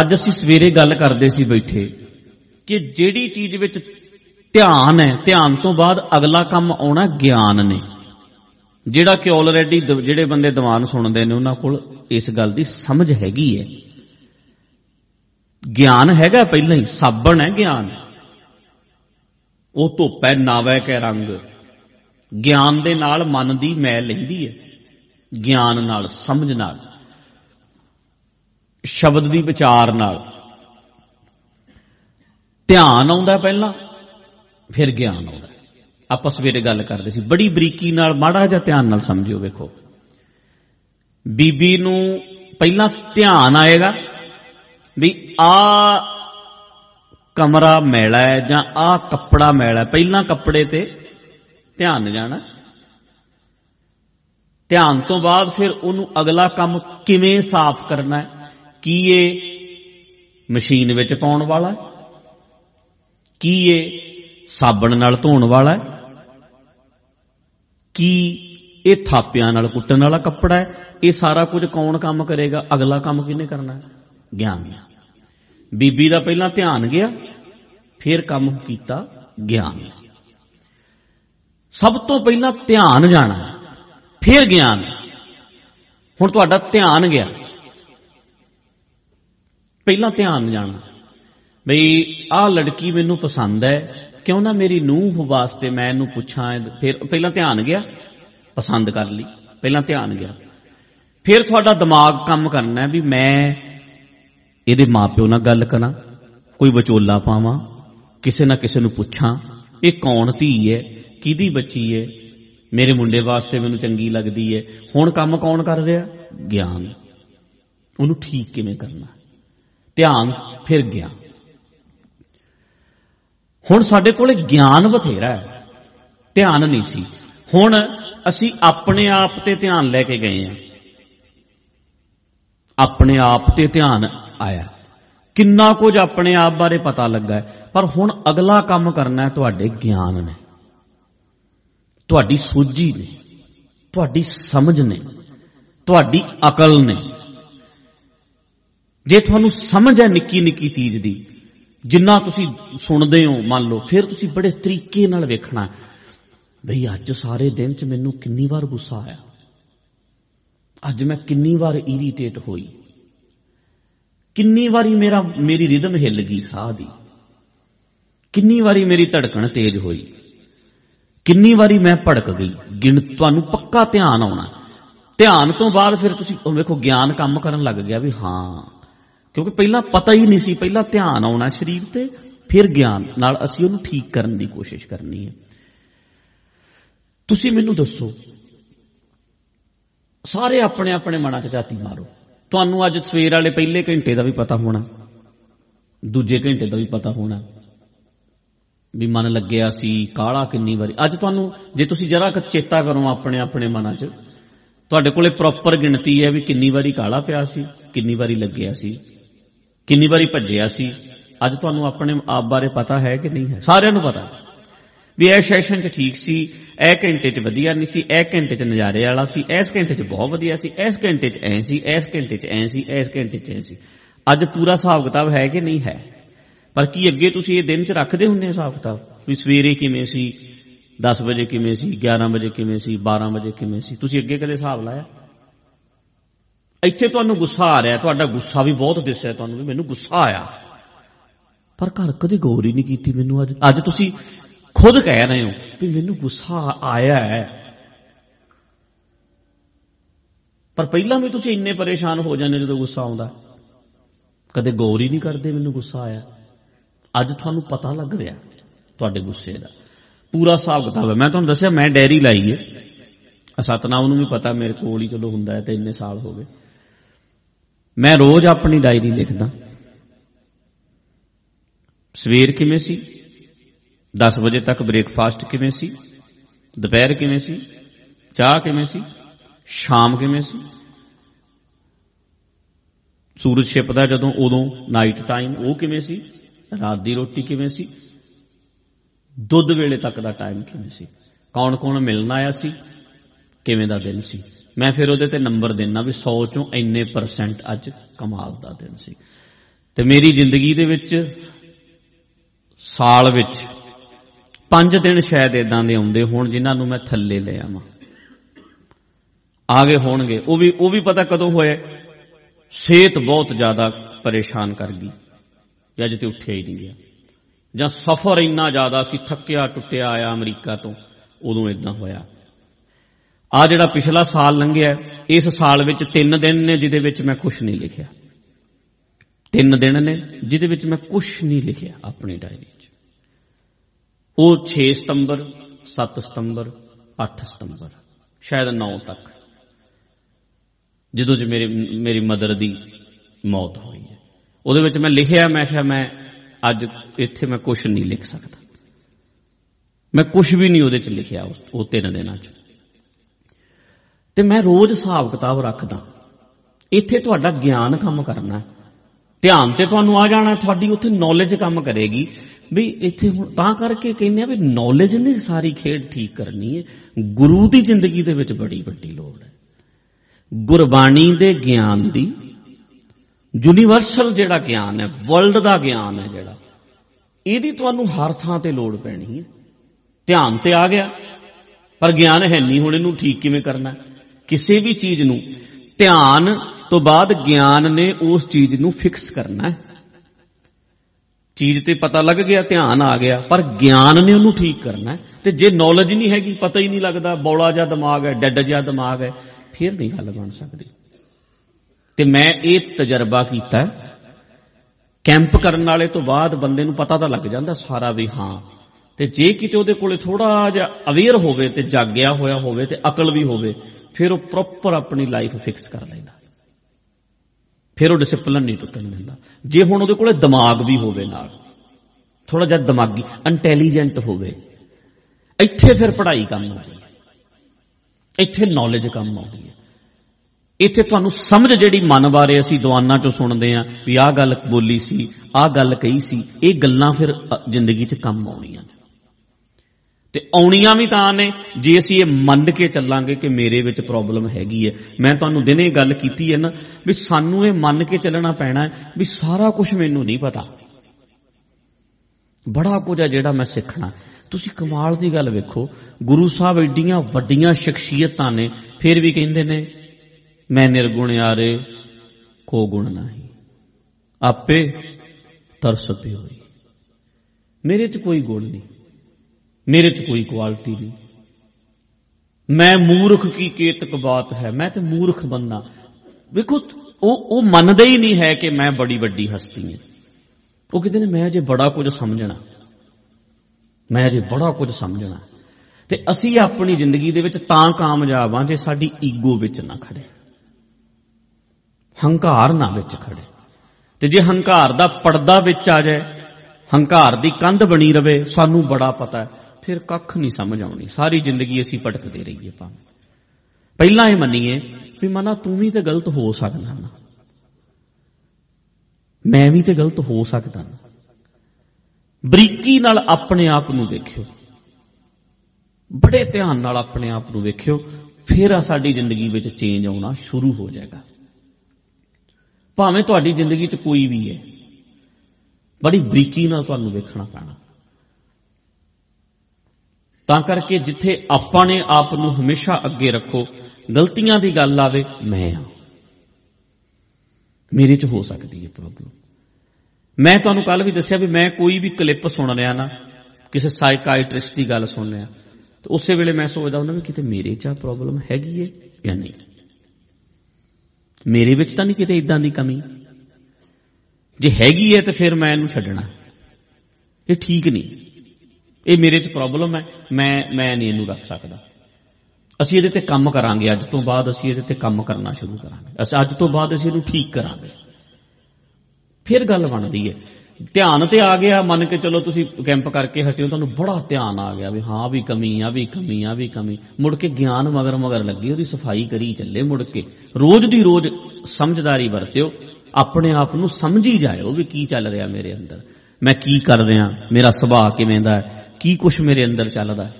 ਅੱਜ ਅਸੀਂ ਸਵੇਰੇ ਗੱਲ ਕਰਦੇ ਸੀ ਬੈਠੇ ਕਿ ਜਿਹੜੀ ਚੀਜ਼ ਵਿੱਚ ਧਿਆਨ ਹੈ, ਧਿਆਨ ਤੋਂ ਬਾਅਦ ਅਗਲਾ ਕੰਮ ਆਉਣਾ ਗਿਆਨ ਨੇ। ਜਿਹੜਾ ਕਿ ਆਲਰੇਡੀ ਜਿਹੜੇ ਬੰਦੇ ਦੀਵਾਨ ਸੁਣਦੇ ਨੇ, ਉਹਨਾਂ ਕੋਲ ਇਸ ਗੱਲ ਦੀ ਸਮਝ ਹੈਗੀ ਹੈ। ਗਿਆਨ ਹੈਗਾ ਪਹਿਲਾਂ ਹੀ, ਸਾਬਣ ਹੈ ਗਿਆਨ। ਉਹ ਧੁੱਪ ਹੈ ਨਾਵੈ ਕੇ ਰੰਗ। ਗਿਆਨ ਦੇ ਨਾਲ ਮਨ ਦੀ ਮੈਲ ਲੈਂਦੀ ਹੈ, ਗਿਆਨ ਨਾਲ, ਸਮਝ ਨਾਲ। ਸ਼ਬਦ ਦੀ ਵਿਚਾਰ ਨਾਲ। ਧਿਆਨ ਆਉਂਦਾ ਪਹਿਲਾਂ, ਫਿਰ ਗਿਆਨ ਆਉਂਦਾ। ਆਪਾਂ ਸਵੇਰੇ ਗੱਲ ਕਰਦੇ ਸੀ, ਬੜੀ ਬਰੀਕੀ ਨਾਲ, ਮਾੜਾ ਜਿਹਾ ਧਿਆਨ ਨਾਲ ਸਮਝਿਓ, ਵੇਖੋ। ਬੀਬੀ ਨੂੰ ਪਹਿਲਾਂ ਧਿਆਨ ਆਏਗਾ ਵੀ ਆ ਕਮਰਾ ਮੈਲਾ ਹੈ ਜਾਂ ਆ ਕੱਪੜਾ ਮੈਲਾ ਹੈ। ਪਹਿਲਾਂ ਕੱਪੜੇ ਤੇ ਧਿਆਨ ਜਾਣਾ। ਧਿਆਨ ਤੋਂ ਬਾਅਦ ਫਿਰ ਉਹਨੂੰ ਅਗਲਾ ਕੰਮ ਕਿਵੇਂ ਸਾਫ਼ ਕਰਨਾ ਹੈ? ਕੀ ਇਹ ਮਸ਼ੀਨ ਵਿੱਚ ਪਾਉਣ ਵਾਲਾ ਹੈ? ਕੀ ਇਹ ਸਾਬਣ ਨਾਲ ਧੋਣ ਵਾਲਾ ਹੈ? ਕੀ ਇਹ ਥਾਪਿਆਂ ਨਾਲ ਕੁੱਟਣ ਵਾਲਾ ਕੱਪੜਾ ਹੈ? ਇਹ ਸਾਰਾ ਕੁਝ ਕੌਣ ਕੰਮ ਕਰੇਗਾ? ਅਗਲਾ ਕੰਮ ਕਿਹਨੇ ਕਰਨਾ ਹੈ? ਗਿਆਨ ਬੀਬੀ ਦਾ ਪਹਿਲਾਂ ਧਿਆਨ ਗਿਆ, ਫਿਰ ਕੰਮ ਕੀਤਾ ਗਿਆਨ ਸਭ ਤੋਂ ਪਹਿਲਾਂ ਧਿਆਨ ਜਾਣਾ, ਫਿਰ ਗਿਆਨ ਹੁਣ ਤੁਹਾਡਾ ਧਿਆਨ ਗਿਆ। ਪਹਿਲਾਂ ਧਿਆਨ ਜਾਣਾ। ਬਈ ਆਹ ਲੜਕੀ ਮੈਨੂੰ ਪਸੰਦ ਹੈ, ਕਿਉਂ ਨਾ ਮੇਰੀ ਨੂੰਹ ਵਾਸਤੇ ਮੈਂ ਇਹਨੂੰ ਪੁੱਛਾਂ, ਫਿਰ ਪਹਿਲਾਂ ਧਿਆਨ ਗਿਆ, ਪਸੰਦ ਕਰ ਲਈ, ਪਹਿਲਾਂ ਧਿਆਨ ਗਿਆ। ਫਿਰ ਤੁਹਾਡਾ ਦਿਮਾਗ ਕੰਮ ਕਰਨਾ ਵੀ ਮੈਂ ਇਹਦੇ ਮਾਪਿਓ ਨਾਲ ਗੱਲ ਕਰਾਂ, ਕੋਈ ਵਿਚੋਲਾ ਪਾਵਾਂ, ਕਿਸੇ ਨਾ ਕਿਸੇ ਨੂੰ ਪੁੱਛਾਂ, ਇਹ ਕੌਣ ਧੀ ਹੈ, ਕਿਹਦੀ ਬੱਚੀ ਹੈ, ਮੇਰੇ ਮੁੰਡੇ ਵਾਸਤੇ ਮੈਨੂੰ ਚੰਗੀ ਲੱਗਦੀ ਹੈ, ਹੁਣ ਕੰਮ ਕੌਣ ਕਰ ਰਿਹਾ? ਗਿਆਨ। ਉਹਨੂੰ ਠੀਕ ਕਿਵੇਂ ਕਰਨਾ? ਧਿਆਨ ਫਿਰ ਗਿਆ। ਹੁਣ ਸਾਡੇ ਕੋਲੇ ਗਿਆਨ ਬਥੇਰਾ ਹੈ। ਧਿਆਨ ਨਹੀਂ ਸੀ। ਹੁਣ ਅਸੀਂ ਆਪਣੇ ਆਪ ਤੇ ਧਿਆਨ ਲੈ ਕੇ ਗਏ ਹਾਂ। ਆਪਣੇ ਆਪ ਤੇ ਧਿਆਨ ਆਇਆ। ਕਿੰਨਾ ਕੁਝ ਆਪਣੇ ਆਪ ਬਾਰੇ ਪਤਾ ਲੱਗਾ ਪਰ ਹੁਣ ਅਗਲਾ ਕੰਮ ਕਰਨਾ ਹੈ, ਤੁਹਾਡੇ ਗਿਆਨ ਨੇ। ਤੁਹਾਡੀ ਸੋਝੀ ਨੇ। ਤੁਹਾਡੀ ਸਮਝ ਨੇ। ਤੁਹਾਡੀ ਅਕਲ ਨੇ। ਜੇ ਤੁਹਾਨੂੰ ਸਮਝ ਹੈ ਨਿੱਕੀ ਨਿੱਕੀ ਚੀਜ਼ ਦੀ, ਜਿੰਨਾ ਤੁਸੀਂ ਸੁਣਦੇ ਹੋ, ਮੰਨ ਲਓ, ਫਿਰ ਤੁਸੀਂ ਬੜੇ ਤਰੀਕੇ ਨਾਲ ਵੇਖਣਾ ਬਈ ਅੱਜ ਸਾਰੇ ਦਿਨ 'ਚ ਮੈਨੂੰ ਕਿੰਨੀ ਵਾਰ ਗੁੱਸਾ ਆਇਆ? ਅੱਜ ਮੈਂ ਕਿੰਨੀ ਵਾਰ ਇਰੀਟੇਟ ਹੋਈ? ਕਿੰਨੀ ਵਾਰੀ ਮੇਰਾ, ਮੇਰੀ ਰਿਦਮ ਹਿੱਲ ਗਈ ਸਾਹ ਦੀ? ਕਿੰਨੀ ਵਾਰੀ ਮੇਰੀ ਧੜਕਣ ਤੇਜ਼ ਹੋਈ? ਕਿੰਨੀ ਵਾਰੀ ਮੈਂ ਭੜਕ ਗਈ? ਗਿਣ, ਤੁਹਾਨੂੰ ਪੱਕਾ ਧਿਆਨ ਆਉਣਾ ਧਿਆਨ ਤੋਂ ਬਾਅਦ ਫਿਰ ਤੁਸੀਂ ਵੇਖੋ, ਗਿਆਨ ਕੰਮ ਕਰਨ ਲੱਗ ਗਿਆ ਵੀ ਹਾਂ ਕਿਉਂਕਿ ਪਹਿਲਾਂ ਪਤਾ ਹੀ ਨਹੀਂ ਸੀ, ਪਹਿਲਾਂ ਧਿਆਨ ਆਉਣਾ ਸਰੀਰ ਤੇ, ਫਿਰ ਗਿਆਨ, ਨਾਲ ਅਸੀਂ ਉਹਨੂੰ ਠੀਕ ਕਰਨ ਦੀ ਕੋਸ਼ਿਸ਼ ਕਰਨੀ ਹੈ। ਤੁਸੀਂ ਮੈਨੂੰ ਦੱਸੋ, ਸਾਰੇ ਆਪਣੇ ਆਪਣੇ ਮਨਾਂ 'ਚ ਜਾਤੀ ਮਾਰੋ। ਤੁਹਾਨੂੰ ਅੱਜ ਸਵੇਰ ਵਾਲੇ ਪਹਿਲੇ ਘੰਟੇ ਦਾ ਵੀ ਪਤਾ ਹੋਣਾ, ਦੂਜੇ ਘੰਟੇ ਦਾ ਵੀ ਪਤਾ ਹੋਣਾ, ਵੀ ਮਨ ਲੱਗਿਆ ਸੀ ਕਾਲਾ ਕਿੰਨੀ ਵਾਰੀ। ਅੱਜ ਤੁਹਾਨੂੰ, ਜੇ ਤੁਸੀਂ ਜਰਾ ਕ ਚੇਤਾ ਕਰੋ ਆਪਣੇ ਆਪਣੇ ਮਨਾਂ 'ਚ, ਤੁਹਾਡੇ ਕੋਲੇ ਪ੍ਰੋਪਰ ਗਿਣਤੀ ਹੈ ਵੀ ਕਿੰਨੀ ਵਾਰੀ ਕਾਲਾ ਪਿਆ ਸੀ, ਕਿੰਨੀ ਵਾਰੀ ਲੱਗਿਆ ਸੀ। ਕਿੰਨੀ ਵਾਰੀ ਭੱਜਿਆ ਸੀ? ਅੱਜ ਤੁਹਾਨੂੰ ਆਪਣੇ ਆਪ ਬਾਰੇ ਪਤਾ ਹੈ ਕਿ ਨਹੀਂ ਹੈ? ਸਾਰਿਆਂ ਨੂੰ ਪਤਾ। ਵੀ ਇਹ ਸੈਸ਼ਨ 'ਚ ਠੀਕ ਸੀ, ਇਹ ਘੰਟੇ 'ਚ ਵਧੀਆ ਨਹੀਂ ਸੀ, ਇਹ ਘੰਟੇ 'ਚ ਨਜ਼ਾਰੇ ਵਾਲਾ ਸੀ, ਇਸ ਘੰਟੇ 'ਚ ਬਹੁਤ ਵਧੀਆ ਸੀ, ਇਸ ਘੰਟੇ 'ਚ ਐ ਸੀ, ਇਸ ਘੰਟੇ 'ਚ ਐ ਸੀ, ਇਸ ਘੰਟੇ 'ਚ ਐ ਸੀ। ਅੱਜ ਪੂਰਾ ਹਿਸਾਬ ਕਿਤਾਬ ਹੈ ਕਿ ਨਹੀਂ ਹੈ? ਪਰ ਕੀ ਅੱਗੇ ਤੁਸੀਂ ਇਹ ਦਿਨ 'ਚ ਰੱਖਦੇ ਹੁੰਦੇ ਹਿਸਾਬ ਕਿਤਾਬ? ਵੀ ਸਵੇਰੇ ਕਿਵੇਂ ਸੀ? 10 ਵਜੇ ਕਿਵੇਂ ਸੀ? 11 ਵਜੇ ਕਿਵੇਂ ਸੀ? 12 ਵਜੇ ਕਿਵੇਂ ਸੀ? ਤੁਸੀਂ ਅੱਗੇ ਕਦੇ ਹਿਸਾਬ ਲਾਇਆ? ਇੱਥੇ ਤੁਹਾਨੂੰ ਗੁੱਸਾ ਆ ਰਿਹਾ, ਤੁਹਾਡਾ ਗੁੱਸਾ ਵੀ ਬਹੁਤ ਦਿਸਿਆ ਤੁਹਾਨੂੰ ਵੀ, ਮੈਨੂੰ ਗੁੱਸਾ ਆਇਆ। ਪਰ ਘਰ ਕਦੇ ਗੌਰ ਹੀ ਨਹੀਂ ਕੀਤੀ ਮੈਨੂੰ ਅੱਜ। ਅੱਜ ਤੁਸੀਂ ਖੁਦ ਕਹਿ ਰਹੇ ਹੋ ਵੀ ਮੈਨੂੰ ਗੁੱਸਾ ਆਇਆ ਹੈ। ਪਰ ਪਹਿਲਾਂ ਵੀ ਤੁਸੀਂ ਇੰਨੇ ਪਰੇਸ਼ਾਨ ਹੋ ਜਾਂਦੇ ਜਦੋਂ ਗੁੱਸਾ ਆਉਂਦਾ। ਕਦੇ ਗੌਰ ਹੀ ਨਹੀਂ ਕਰਦੇ ਮੈਨੂੰ ਗੁੱਸਾ ਆਇਆ। ਅੱਜ ਤੁਹਾਨੂੰ ਪਤਾ ਲੱਗ ਰਿਹਾ ਤੁਹਾਡੇ ਗੁੱਸੇ ਦਾ। ਪੂਰਾ ਹਿਸਾਬ ਕਿਤਾਬ ਹੈ। ਮੈਂ ਤੁਹਾਨੂੰ ਦੱਸਿਆ, ਮੈਂ ਡੈਰੀ ਲਾਈ ਹੈ। ਸਤਨਾਮ ਨੂੰ ਵੀ ਪਤਾ, ਮੇਰੇ ਕੋਲ ਹੀ ਚਲੋ ਹੁੰਦਾ ਹੈ ਤੇ ਇੰਨੇ ਸਾਲ ਹੋ ਗਏ। ਮੈਂ ਰੋਜ਼ ਆਪਣੀ ਡਾਇਰੀ ਲਿਖਦਾ। ਸਵੇਰ ਕਿਵੇਂ ਸੀ? 10 ਵਜੇ ਤੱਕ ਬ੍ਰੇਕਫਾਸਟ ਕਿਵੇਂ ਸੀ? ਦੁਪਹਿਰ ਕਿਵੇਂ ਸੀ? ਚਾਹ ਕਿਵੇਂ ਸੀ? ਸ਼ਾਮ ਕਿਵੇਂ ਸੀ? ਸੂਰਜ ਛਿਪਦਾ ਜਦੋਂ ਉਦੋਂ ਨਾਈਟ ਟਾਈਮ ਉਹ ਕਿਵੇਂ ਸੀ? ਰਾਤ ਦੀ ਰੋਟੀ ਕਿਵੇਂ ਸੀ? ਦੁੱਧ ਵੇਲੇ ਤੱਕ ਦਾ ਟਾਈਮ ਕਿਵੇਂ ਸੀ? ਕੌਣ ਕੌਣ ਮਿਲਣ ਆਇਆ ਸੀ? ਕਿਵੇਂ ਦਾ ਦਿਨ ਸੀ? ਮੈਂ ਫਿਰ ਉਹਦੇ ਤੇ ਨੰਬਰ ਦੇਣਾ ਵੀ 100 ਚੋਂ ਇੰਨੇ ਪਰਸੈਂਟ ਅੱਜ ਕਮਾਲ ਦਾ ਦਿਨ ਸੀ। ਤੇ ਮੇਰੀ ਜ਼ਿੰਦਗੀ ਦੇ ਵਿੱਚ ਸਾਲ ਵਿੱਚ 5 ਦਿਨ ਸ਼ਾਇਦ ਇਦਾਂ ਦੇ ਆਉਂਦੇ ਹੋਣ ਜਿਨ੍ਹਾਂ ਨੂੰ ਮੈਂ ਥੱਲੇ ਲੈ ਆਵਾਂ। ਆ ਗਏ ਹੋਣਗੇ। ਉਹ ਵੀ ਉਹ ਵੀ ਪਤਾ ਕਦੋਂ ਹੋਏ? ਸਿਹਤ ਬਹੁਤ ਜ਼ਿਆਦਾ ਪਰੇਸ਼ਾਨ ਕਰ ਗਈ। ਜਾਂ ਅਜੇ ਤੇ ਉੱਠਿਆ ਹੀ ਨਹੀਂ ਗਿਆ। ਜਾਂ ਸਫ਼ਰ ਇੰਨਾ ਜ਼ਿਆਦਾ ਸੀ ਥੱਕਿਆ ਟੁੱਟਿਆ ਆਇਆ ਅਮਰੀਕਾ ਤੋਂ, ਉਦੋਂ ਇਦਾਂ ਹੋਇਆ। ਆ ਜਿਹੜਾ ਪਿਛਲਾ ਸਾਲ ਲੰਘਿਆ, ਇਸ ਸਾਲ ਵਿੱਚ 3 ਦਿਨ ਨੇ ਜਿਹਦੇ ਵਿੱਚ ਮੈਂ ਕੁਝ ਨਹੀਂ ਲਿਖਿਆ। 3 ਦਿਨ ਨੇ ਜਿਹਦੇ ਵਿੱਚ ਮੈਂ ਕੁਝ ਨਹੀਂ ਲਿਖਿਆ ਆਪਣੀ ਡਾਇਰੀ 'ਚ। ਉਹ 6 ਸਤੰਬਰ 7 ਸਤੰਬਰ 8 ਸਤੰਬਰ, ਸ਼ਾਇਦ 9 ਤੱਕ। ਜਦੋਂ ਚ ਮੇਰੀ ਮੇਰੀ ਮਦਰ ਦੀ ਮੌਤ ਹੋਈ ਹੈ। ਉਹਦੇ ਵਿੱਚ ਮੈਂ ਲਿਖਿਆ, ਮੈਂ ਕਿਹਾ ਮੈਂ ਅੱਜ ਇੱਥੇ ਮੈਂ ਕੁਝ ਨਹੀਂ ਲਿਖ ਸਕਦਾ। ਮੈਂ ਕੁਝ ਵੀ ਨਹੀਂ ਉਹਦੇ ਚ ਲਿਖਿਆ, ਉਹ ਤਿੰਨ ਦਿਨਾਂ ਚ। ਤੇ ਮੈਂ ਰੋਜ਼ ਹਿਸਾਬ ਕਿਤਾਬ ਰੱਖਦਾ। ਇੱਥੇ ਤੁਹਾਡਾ ਗਿਆਨ ਕੰਮ ਕਰਨਾ ਧਿਆਨ ਤੇ ਤੁਹਾਨੂੰ ਆ ਜਾਣਾ ਤੁਹਾਡੀ ਉੱਥੇ ਨੌਲੇਜ ਕੰਮ ਕਰੇਗੀ। ਵੀ ਇੱਥੇ ਹੁਣ ਤਾਂ ਕਰਕੇ ਕਹਿੰਦੇ ਆ ਵੀ ਨੌਲੇਜ ਨੇ ਸਾਰੀ ਖੇਡ ਠੀਕ ਕਰਨੀ ਹੈ। ਗੁਰੂ ਦੀ ਜ਼ਿੰਦਗੀ ਦੇ ਵਿੱਚ ਬੜੀ ਵੱਡੀ ਲੋੜ ਹੈ। ਗੁਰਬਾਣੀ ਦੇ ਗਿਆਨ ਦੀ ਯੂਨੀਵਰਸਲ ਜਿਹੜਾ ਗਿਆਨ ਹੈ ਵਰਲਡ ਦਾ ਗਿਆਨ ਹੈ ਜਿਹੜਾ, ਇਹਦੀ ਤੁਹਾਨੂੰ ਹਰ ਥਾਂ ਤੇ ਲੋੜ ਪੈਣੀ ਹੈ। ਧਿਆਨ ਤੇ ਆ ਗਿਆ। ਪਰ ਗਿਆਨ ਹੈ ਨਹੀਂ, ਹੁਣ ਇਹਨੂੰ ਠੀਕ ਕਿਵੇਂ ਕਰਨਾ ਕਿਸੇ ਵੀ ਚੀਜ਼ ਨੂੰ, ਧਿਆਨ ਤੋਂ ਬਾਅਦ ਗਿਆਨ ਨੇ ਉਸ ਚੀਜ਼ ਨੂੰ ਫਿਕਸ ਕਰਨਾ ਹੈ। ਚੀਜ਼ ਤੇ ਪਤਾ ਲੱਗ ਗਿਆ, ਧਿਆਨ ਆ ਗਿਆ, ਪਰ ਗਿਆਨ ਨੇ ਉਹਨੂੰ ਠੀਕ ਕਰਨਾ ਹੈ। ਤੇ ਜੇ ਨੌਲੇਜ ਨਹੀਂ ਹੈਗੀ, ਪਤਾ ਹੀ ਨਹੀਂ ਲੱਗਦਾ, ਬੌਲਾ ਜਿਹਾ ਦਿਮਾਗ ਹੈ, ਡੈਡ ਜਿਹਾ ਦਿਮਾਗ ਹੈ, ਫਿਰ ਨਹੀਂ ਗੱਲ ਬਣ ਸਕਦੀ। ਤੇ ਮੈਂ ਇਹ ਤਜਰਬਾ ਕੀਤਾ ਕੈਂਪ ਕਰਨ ਵਾਲੇ ਤੋਂ ਬਾਅਦ ਬੰਦੇ ਨੂੰ ਪਤਾ ਤਾਂ ਲੱਗ ਜਾਂਦਾ ਸਾਰਾ ਵੀ ਹਾਂ ਤੇ ਜੇ ਕਿਤੇ ਉਹਦੇ ਕੋਲੇ ਥੋੜਾ ਜਿਹਾ ਅਵੇਅਰ ਹੋਵੇ ਤੇ ਜਾਗਿਆ ਹੋਇਆ ਹੋਵੇ ਤੇ ਅਕਲ ਵੀ ਹੋਵੇ, ਫਿਰ ਉਹ ਪ੍ਰੋਪਰ ਆਪਣੀ ਲਾਈਫ ਫਿਕਸ ਕਰ ਲੈਂਦਾ। ਫਿਰ ਉਹ ਡਿਸਪਲਿਨ ਨਹੀਂ ਟੁੱਟਣ ਦਿੰਦਾ। ਜੇ ਹੁਣ ਉਹਦੇ ਕੋਲੇ ਦਿਮਾਗ ਵੀ ਹੋਵੇ ਨਾਲ, ਥੋੜਾ ਜਿਹਾ ਦਿਮਾਗੀ ਇੰਟੈਲੀਜੈਂਟ ਹੋਵੇ, ਇੱਥੇ ਫਿਰ ਪੜ੍ਹਾਈ ਕੰਮ ਆਉਂਦੀ ਹੈ। ਇੱਥੇ ਨੌਲੇਜ ਕੰਮ ਆਉਂਦੀ ਹੈ। ਇੱਥੇ ਤੁਹਾਨੂੰ ਸਮਝ ਜਿਹੜੀ ਮਨ ਬਾਰੇ ਅਸੀਂ ਦੀਵਾਨਾਂ ਚੋਂ ਸੁਣਦੇ ਆਂ ਵੀ ਆਹ ਗੱਲ ਬੋਲੀ ਸੀ, ਆਹ ਗੱਲ ਕਹੀ ਸੀ, ਇਹ ਗੱਲਾਂ ਫਿਰ ਜ਼ਿੰਦਗੀ 'ਚ ਕੰਮ ਆਉਣੀਆਂ ਨੇ। ਤੇ ਆਉਣੀਆਂ ਵੀ ਤਾਂ ਨੇ। ਜੇ ਅਸੀਂ ਇਹ ਮੰਨ ਕੇ ਚੱਲਾਂਗੇ ਕਿ ਮੇਰੇ ਵਿੱਚ ਪ੍ਰੋਬਲਮ ਹੈਗੀ ਹੈ, ਮੈਂ ਤੁਹਾਨੂੰ ਦਿਨੇ ਗੱਲ ਕੀਤੀ ਹੈ ਨਾ ਵੀ ਸਾਨੂੰ ਇਹ ਮੰਨ ਕੇ ਚੱਲਣਾ ਪੈਣਾ ਹੈ ਵੀ ਸਾਰਾ ਕੁਝ ਮੈਨੂੰ ਨਹੀਂ ਪਤਾ। ਬੜਾ ਕੁਝ ਹੈ ਜਿਹੜਾ ਮੈਂ ਸਿੱਖਣਾ। ਤੁਸੀਂ ਕਮਾਲ ਦੀ ਗੱਲ ਵੇਖੋ, ਗੁਰੂ ਸਾਹਿਬ ਏਡੀਆਂ ਵੱਡੀਆਂ ਸ਼ਖਸੀਅਤਾਂ ਨੇ, ਫਿਰ ਵੀ ਕਹਿੰਦੇ ਨੇ, ਮੈਂ ਨਿਰਗੁਣ ਆਰੇ ਕੋ ਗੁਣ ਨਹੀਂ। ਆਪੇ ਤਰਸ ਪਿਓਈ ਮੇਰੇ 'ਚ ਕੋਈ ਗੁਣ ਨਹੀਂ। ਮੇਰੇ 'ਚ ਕੋਈ ਕੁਆਲਿਟੀ ਨਹੀਂ। ਮੈਂ ਮੂਰਖ ਕੀ ਕੇਤਕ ਬਾਤ ਹੈ? ਮੈਂ ਤੇ ਮੂਰਖ ਬੰਦਾ। ਵੇਖੋ, ਉਹ ਉਹ ਮੰਨਦਾ ਹੀ ਨਹੀਂ ਹੈ ਕਿ ਮੈਂ ਬੜੀ ਵੱਡੀ ਹਸਤੀ ਹਾਂ। ਉਹ ਕਹਿੰਦੇ ਨੇ, ਮੈਂ ਅਜੇ ਬੜਾ ਕੁਝ ਸਮਝਣਾ। ਮੈਂ ਅਜੇ ਬੜਾ ਕੁਝ ਸਮਝਣਾ। ਤੇ ਅਸੀਂ ਆਪਣੀ ਜ਼ਿੰਦਗੀ ਦੇ ਵਿੱਚ ਤਾਂ ਕਾਮਯਾਬ ਹਾਂ ਜੇ ਸਾਡੀ ਈਗੋ ਵਿੱਚ ਨਾ ਖੜੇ। ਹੰਕਾਰ ਨਾ ਵਿੱਚ ਖੜੇ। ਤੇ ਜੇ ਹੰਕਾਰ ਦਾ ਪਰਦਾ ਵਿੱਚ ਆ ਜਾਏ, ਹੰਕਾਰ ਦੀ ਕੰਧ ਬਣੀ ਰਵੇ, ਸਾਨੂੰ ਬੜਾ ਪਤਾ ਹੈ। ਫਿਰ ਕੱਖ ਨਹੀਂ ਸਮਝ ਆਉਣੀ। ਸਾਰੀ ਜ਼ਿੰਦਗੀ ਅਸੀਂ ਭਟਕਦੇ ਰਹੀਏ ਭਾਵੇਂ। ਪਹਿਲਾਂ ਇਹ ਮੰਨੀਏ ਵੀ ਮਨਾ ਤੂੰ ਵੀ ਤੇ ਗਲਤ ਹੋ ਸਕਦਾ ਨਾ। ਮੈਂ ਵੀ ਤੇ ਗਲਤ ਹੋ ਸਕਦਾ ਨਾ। ਬਰੀਕੀ ਨਾਲ ਆਪਣੇ ਆਪ ਨੂੰ ਵੇਖਿਓ। ਬੜੇ ਧਿਆਨ ਨਾਲ ਆਪਣੇ ਆਪ ਨੂੰ ਵੇਖਿਓ, ਫਿਰ ਆ ਸਾਡੀ ਜ਼ਿੰਦਗੀ ਵਿੱਚ ਚੇਂਜ ਆਉਣਾ ਸ਼ੁਰੂ ਹੋ ਜਾਏਗਾ। ਭਾਵੇਂ ਤੁਹਾਡੀ ਜ਼ਿੰਦਗੀ 'ਚ ਕੋਈ ਵੀ ਹੈ, ਬੜੀ ਬਰੀਕੀ ਨਾਲ ਤੁਹਾਨੂੰ ਵੇਖਣਾ ਪੈਣਾ। ਤਾਂ ਕਰਕੇ ਜਿੱਥੇ ਆਪਾਂ ਨੇ ਆਪ ਨੂੰ ਹਮੇਸ਼ਾ ਅੱਗੇ ਰੱਖੋ, ਗਲਤੀਆਂ ਦੀ ਗੱਲ ਆਵੇ, ਮੈਂ ਆ ਮੇਰੇ 'ਚ ਹੋ ਸਕਦੀ ਹੈ ਪ੍ਰੋਬਲਮ ਮੈਂ ਤੁਹਾਨੂੰ ਕੱਲ ਵੀ ਦੱਸਿਆ ਵੀ ਮੈਂ ਕੋਈ ਵੀ ਕਲਿੱਪ ਸੁਣ ਰਿਹਾ ਨਾ, ਕਿਸੇ ਸਾਈਕਾਇਟ੍ਰਿਸਟ ਦੀ ਗੱਲ ਸੁਣ ਰਿਹਾ, ਤੇ ਉਸੇ ਵੇਲੇ ਮੈਂ ਸੋਚਦਾ ਹੁੰਦਾ ਵੀ ਕਿਤੇ ਮੇਰੇ 'ਚ ਆ ਪ੍ਰੋਬਲਮ ਹੈਗੀ ਹੈ ਜਾਂ ਨਹੀਂ। ਮੇਰੇ ਵਿੱਚ ਤਾਂ ਨਹੀਂ ਕਿਤੇ ਇਦਾਂ ਦੀ ਕਮੀ। ਜੇ ਹੈਗੀ ਹੈ ਤਾਂ ਫਿਰ ਮੈਂ ਇਹਨੂੰ ਛੱਡਣਾ। ਇਹ ਠੀਕ ਨਹੀਂ। ਇਹ ਮੇਰੇ 'ਚ ਪ੍ਰੋਬਲਮ ਹੈ, ਮੈਂ ਮੈਂ ਨਹੀਂ ਇਹਨੂੰ ਰੱਖ ਸਕਦਾ। ਅਸੀਂ ਇਹਦੇ ਤੇ ਕੰਮ ਕਰਾਂਗੇ, ਅੱਜ ਤੋਂ ਬਾਅਦ ਅਸੀਂ ਇਹਦੇ ਤੇ ਕੰਮ ਕਰਨਾ ਸ਼ੁਰੂ ਕਰਾਂਗੇ। ਅਸੀਂ, ਅੱਜ ਤੋਂ ਬਾਅਦ ਅਸੀਂ ਇਹਨੂੰ ਠੀਕ ਕਰਾਂਗੇ। ਫਿਰ ਗੱਲ ਬਣਦੀ ਹੈ। ਧਿਆਨ ਤੇ ਆ ਗਿਆ, ਮੰਨ ਕੇ ਚਲੋ ਤੁਸੀਂ ਕੈਂਪ ਕਰਕੇ ਹਟਿਓ ਤੁਹਾਨੂੰ ਬੜਾ ਧਿਆਨ ਆ ਗਿਆ ਵੀ ਹਾਂ, ਵੀ ਕਮੀ ਆ, ਵੀ ਕਮੀ ਆ, ਵੀ ਕਮੀ। ਮੁੜ ਕੇ ਗਿਆਨ ਮਗਰ ਮਗਰ ਲੱਗੀ, ਉਹਦੀ ਸਫ਼ਾਈ ਕਰੀ ਚੱਲੇ ਮੁੜ ਕੇ। ਰੋਜ਼ ਦੀ ਰੋਜ਼ ਸਮਝਦਾਰੀ ਵਰਤਿਓ, ਆਪਣੇ ਆਪ ਨੂੰ ਸਮਝੀ ਜਾਇਓ ਵੀ ਕੀ ਚੱਲ ਰਿਹਾ ਮੇਰੇ ਅੰਦਰ। ਮੈਂ ਕੀ ਕਰ ਰਿਹਾ, ਮੇਰਾ ਸੁਭਾਅ ਕਿਵੇਂ ਦਾ ਹੈ। ਕੀ ਕੁਝ ਮੇਰੇ ਅੰਦਰ ਚੱਲਦਾ ਹੈ?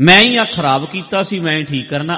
ਮੈਂ ਹੀ ਆ, ਖਰਾਬ ਕੀਤਾ ਸੀ, ਮੈਂ ਹੀ ਠੀਕ ਕਰਨਾ।